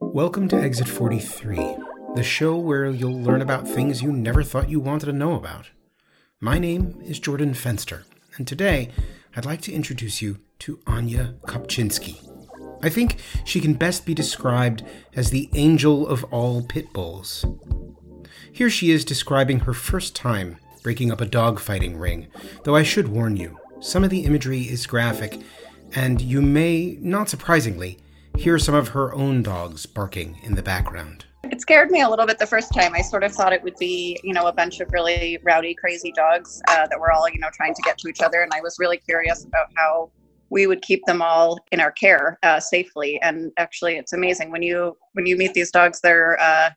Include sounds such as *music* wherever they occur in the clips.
Welcome to Exit 43, the show where you'll learn about things you never thought you wanted to know about. My name is Jordan Fenster, and today I'd like to introduce you to Anya Kopchinsky. I think she can best be described as the angel of all pit bulls. Here she is describing her first time breaking up a dogfighting ring, though I should warn you, some of the imagery is graphic, and you may, not surprisingly, hear some of her own dogs barking in the background. It scared me a little bit the first time. I sort of thought it would be, you know, a bunch of really rowdy, crazy dogs uh, that were all, you know, trying to get to each other. And I was really curious about how we would keep them all in our care uh, safely. And actually, it's amazing when you when you meet these dogs. They're uh,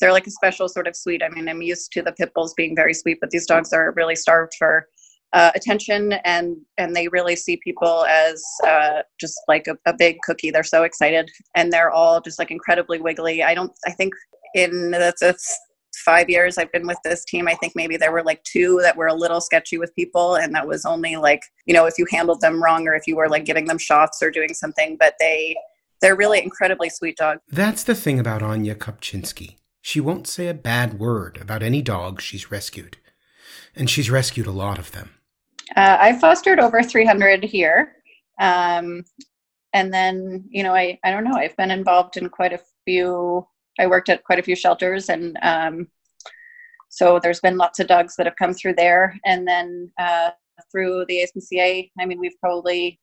they're like a special sort of sweet. I mean, I'm used to the pit bulls being very sweet, but these dogs are really starved for uh, attention and and they really see people as uh, just like a, a, big cookie. They're so excited and they're all just like incredibly wiggly. I don't i think in that's five years i've been with this team i think maybe there were like two that were a little sketchy with people and that was only like you know if you handled them wrong or if you were like giving them shots or doing something but they they're really incredibly sweet dogs that's the thing about anya kopchinsky she won't say a bad word about any dog she's rescued and she's rescued a lot of them uh, I fostered over 300 here. Um, and then, you know, I, I don't know, I've been involved in quite a few, I worked at quite a few shelters and um, so there's been lots of dogs that have come through there. And then uh, through the ASPCA, I mean, we've probably,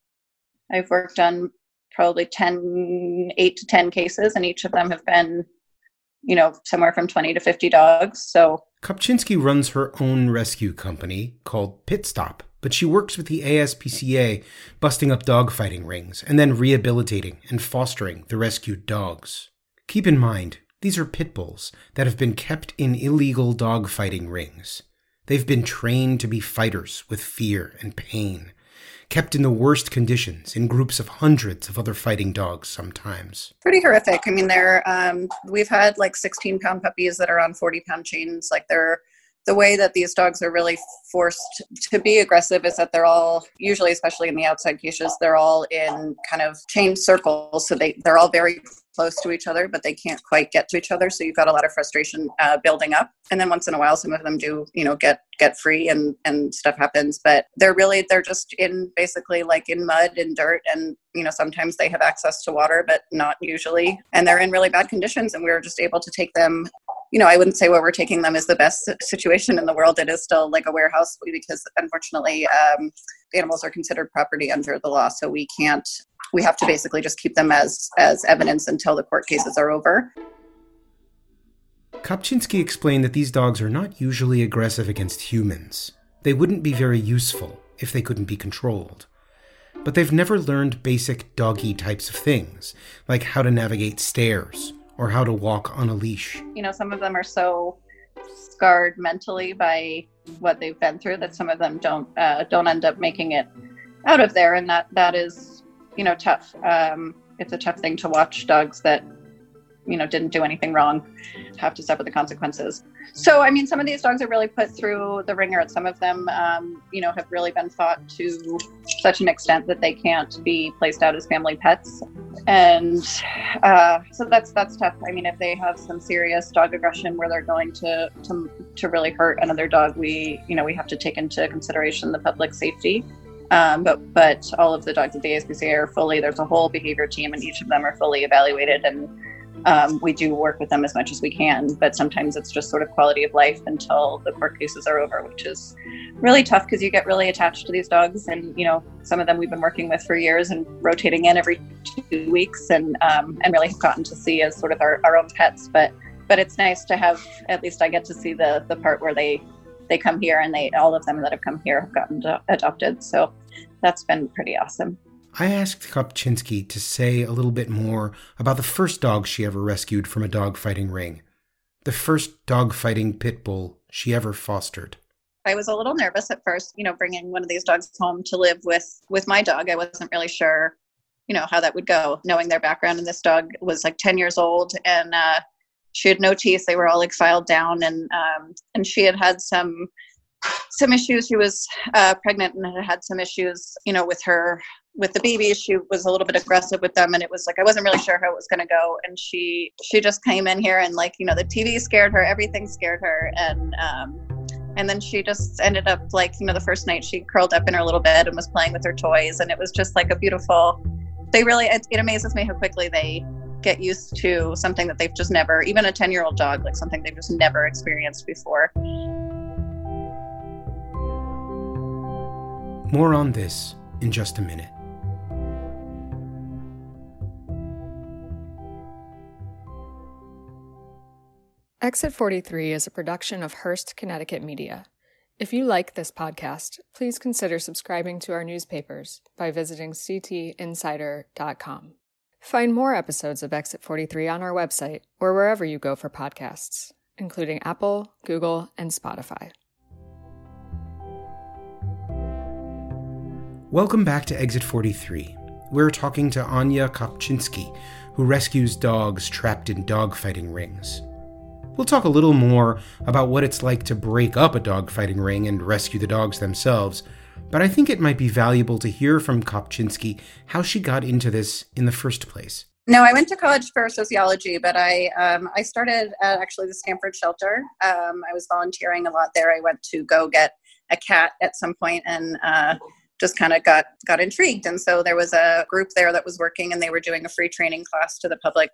I've worked on probably 10, 8 to 10 cases and each of them have been, you know, somewhere from 20 to 50 dogs. So Kopchinsky runs her own rescue company called Pit Stop but she works with the ASPCA, busting up dogfighting rings and then rehabilitating and fostering the rescued dogs. Keep in mind, these are pit bulls that have been kept in illegal dogfighting rings. They've been trained to be fighters with fear and pain, kept in the worst conditions in groups of hundreds of other fighting dogs sometimes. Pretty horrific. I mean, they're, um, we've had like 16 pound puppies that are on 40 pound chains. Like they're, the way that these dogs are really forced to be aggressive is that they're all usually especially in the outside cages they're all in kind of chain circles. So they they're all very close to each other but they can't quite get to each other. So you've got a lot of frustration uh, building up. And then once in a while some of them do you know get get free and and stuff happens. But they're really they're just in basically like in mud and dirt. And you know sometimes they have access to water but not usually. And they're in really bad conditions and we were just able to take them you know, I wouldn't say where we're taking them is the best situation in the world. It is still like a warehouse because unfortunately, um, animals are considered property under the law. So we can't, we have to basically just keep them as, as evidence until the court cases are over. Kopchinsky explained that these dogs are not usually aggressive against humans. They wouldn't be very useful if they couldn't be controlled. But they've never learned basic doggy types of things, like how to navigate stairs or how to walk on a leash. You know, some of them are so scarred mentally by what they've been through that some of them don't uh, don't end up making it out of there, and that that is you know tough. Um, it's a tough thing to watch dogs that you know didn't do anything wrong have to suffer the consequences so i mean some of these dogs are really put through the wringer and some of them um, you know have really been fought to such an extent that they can't be placed out as family pets and uh, so that's that's tough i mean if they have some serious dog aggression where they're going to to, to really hurt another dog we you know we have to take into consideration the public safety um, but but all of the dogs at the ASPCA are fully. There's a whole behavior team, and each of them are fully evaluated and um, we do work with them as much as we can, but sometimes it's just sort of quality of life until the court cases are over, which is really tough because you get really attached to these dogs. And, you know, some of them we've been working with for years and rotating in every two weeks and, um, and really have gotten to see as sort of our, our own pets. But, but it's nice to have, at least I get to see the, the part where they, they come here and they, all of them that have come here have gotten adopted. So that's been pretty awesome. I asked Kopchinsky to say a little bit more about the first dog she ever rescued from a dogfighting ring, the first dogfighting pit bull she ever fostered. I was a little nervous at first, you know, bringing one of these dogs home to live with with my dog. I wasn't really sure, you know, how that would go, knowing their background. And this dog was like ten years old, and uh, she had no teeth; they were all like filed down, and um, and she had had some some issues. She was uh, pregnant and had had some issues, you know, with her with the babies she was a little bit aggressive with them and it was like i wasn't really sure how it was going to go and she she just came in here and like you know the tv scared her everything scared her and um and then she just ended up like you know the first night she curled up in her little bed and was playing with her toys and it was just like a beautiful they really it, it amazes me how quickly they get used to something that they've just never even a 10 year old dog like something they've just never experienced before. More on this in just a minute Exit 43 is a production of Hearst, Connecticut Media. If you like this podcast, please consider subscribing to our newspapers by visiting ctinsider.com. Find more episodes of Exit 43 on our website or wherever you go for podcasts, including Apple, Google, and Spotify. Welcome back to Exit 43. We're talking to Anya Kopchinsky, who rescues dogs trapped in dogfighting rings. We'll talk a little more about what it's like to break up a dogfighting ring and rescue the dogs themselves, but I think it might be valuable to hear from Kopchinsky how she got into this in the first place. No, I went to college for sociology, but I um, I started at actually the Stamford Shelter. Um, I was volunteering a lot there. I went to go get a cat at some point and uh, just kind of got got intrigued. And so there was a group there that was working, and they were doing a free training class to the public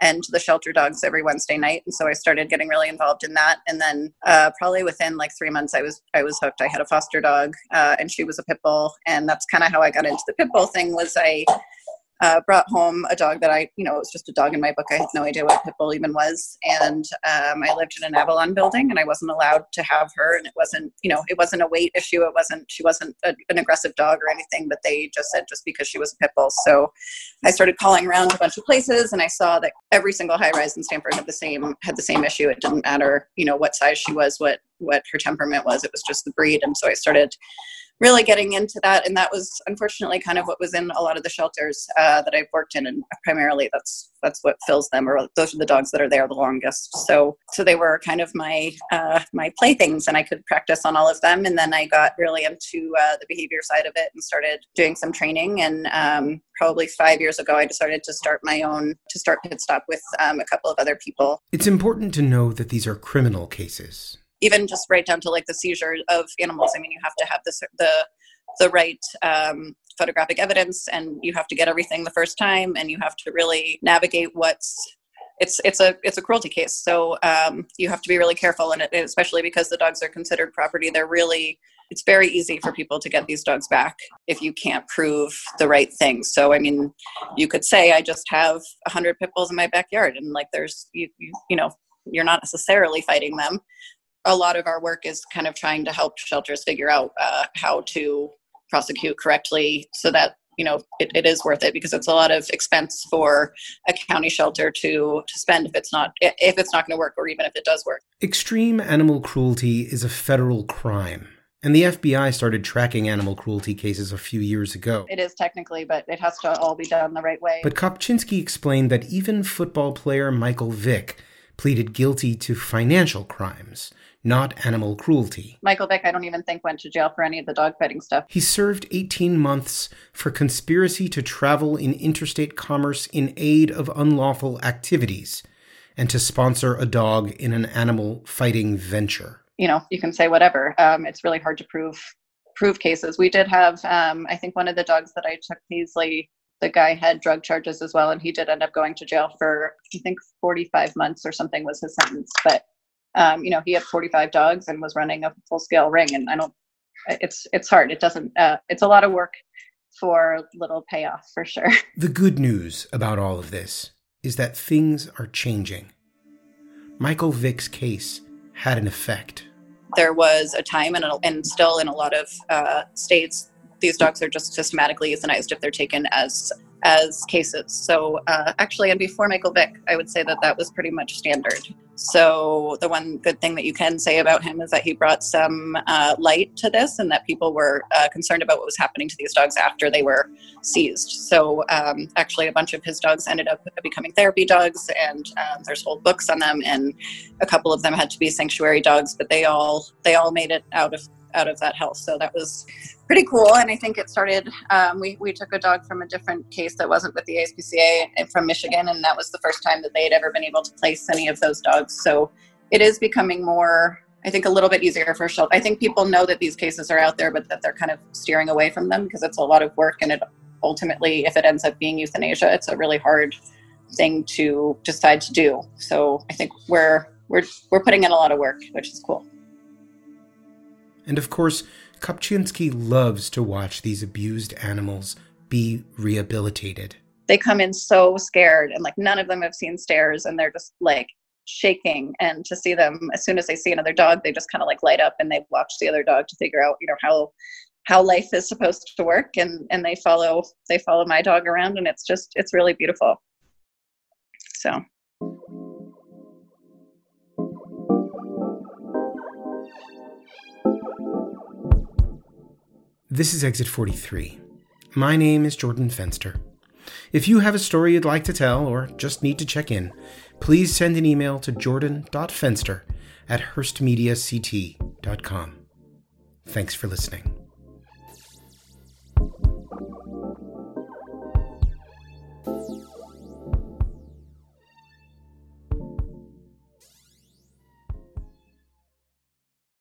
and the shelter dogs every Wednesday night. And so I started getting really involved in that. And then uh, probably within like three months, I was I was hooked. I had a foster dog, uh, and she was a pit bull, and that's kind of how I got into the pit bull thing. Was I uh, brought home a dog that I, you know, it was just a dog in my book. I had no idea what a pit bull even was. And um, I lived in an Avalon building and I wasn't allowed to have her. And it wasn't, you know, it wasn't a weight issue. It wasn't, she wasn't a, an aggressive dog or anything, but they just said just because she was a pit bull. So I started calling around a bunch of places and I saw that every single high rise in Stamford had the same, had the same issue. It didn't matter, you know, what size she was, what, what her temperament was. It was just the breed. And so I started really getting into that and that was unfortunately kind of what was in a lot of the shelters uh, that i've worked in and primarily that's that's what fills them or those are the dogs that are there the longest so so they were kind of my uh, my playthings and i could practice on all of them and then i got really into uh, the behavior side of it and started doing some training and um, probably five years ago i decided to start my own to start pit stop with um, a couple of other people it's important to know that these are criminal cases even just right down to like the seizure of animals. I mean, you have to have the the the right um, photographic evidence, and you have to get everything the first time, and you have to really navigate what's it's it's a it's a cruelty case. So um, you have to be really careful in it, especially because the dogs are considered property. They're really it's very easy for people to get these dogs back if you can't prove the right things. So, I mean, you could say, I just have 100 pit bulls in my backyard, and like there's, you, you, you know, you're not necessarily fighting them a lot of our work is kind of trying to help shelters figure out uh, how to prosecute correctly so that you know it, it is worth it because it's a lot of expense for a county shelter to to spend if it's not if it's not going to work or even if it does work extreme animal cruelty is a federal crime and the FBI started tracking animal cruelty cases a few years ago. It is technically, but it has to all be done the right way. But Kopchinsky explained that even football player Michael Vick pleaded guilty to financial crimes, not animal cruelty. Michael Vick, I don't even think went to jail for any of the dogfighting stuff. He served 18 months for conspiracy to travel in interstate commerce in aid of unlawful activities and to sponsor a dog in an animal fighting venture. You know, you can say whatever. Um, it's really hard to prove prove cases. We did have, um, I think, one of the dogs that I took, Paisley. The guy had drug charges as well, and he did end up going to jail for, I think, 45 months or something was his sentence. But um, you know, he had 45 dogs and was running a full scale ring. And I don't, it's, it's hard. It doesn't, uh, it's a lot of work for little payoff for sure. *laughs* The good news about all of this is that things are changing. Michael Vick's case had an effect. There was a time, and, and still in a lot of uh, states, these dogs are just systematically euthanized if they're taken as as cases. So uh, actually, and before Michael Vick, I would say that that was pretty much standard. So the one good thing that you can say about him is that he brought some uh, light to this, and that people were uh, concerned about what was happening to these dogs after they were seized. So um, actually, a bunch of his dogs ended up becoming therapy dogs, and um, there's whole books on them. And a couple of them had to be sanctuary dogs, but they all they all made it out of out of that health. So that was pretty cool. And I think it started. Um, we we took a dog from a different case that wasn't with the ASPCA from Michigan, and that was the first time that they had ever been able to place any of those dogs. So it is becoming more. I think a little bit easier for shelter. I think people know that these cases are out there, but that they're kind of steering away from them because it's a lot of work, and it ultimately, if it ends up being euthanasia, it's a really hard thing to decide to do. So I think we're we're we're putting in a lot of work, which is cool. And of course, Kopchinsky loves to watch these abused animals be rehabilitated. They come in so scared, and like none of them have seen stairs, and they're just like shaking. And to see them, as soon as they see another dog, they just kind of like light up and they watch the other dog to figure out, you know, how how life is supposed to work. And and they follow they follow my dog around, and it's just it's really beautiful. So. This is Exit 43. My name is Jordan Fenster. If you have a story you'd like to tell or just need to check in, please send an email to jordan.fenster at hearstmediact.com. Thanks for listening.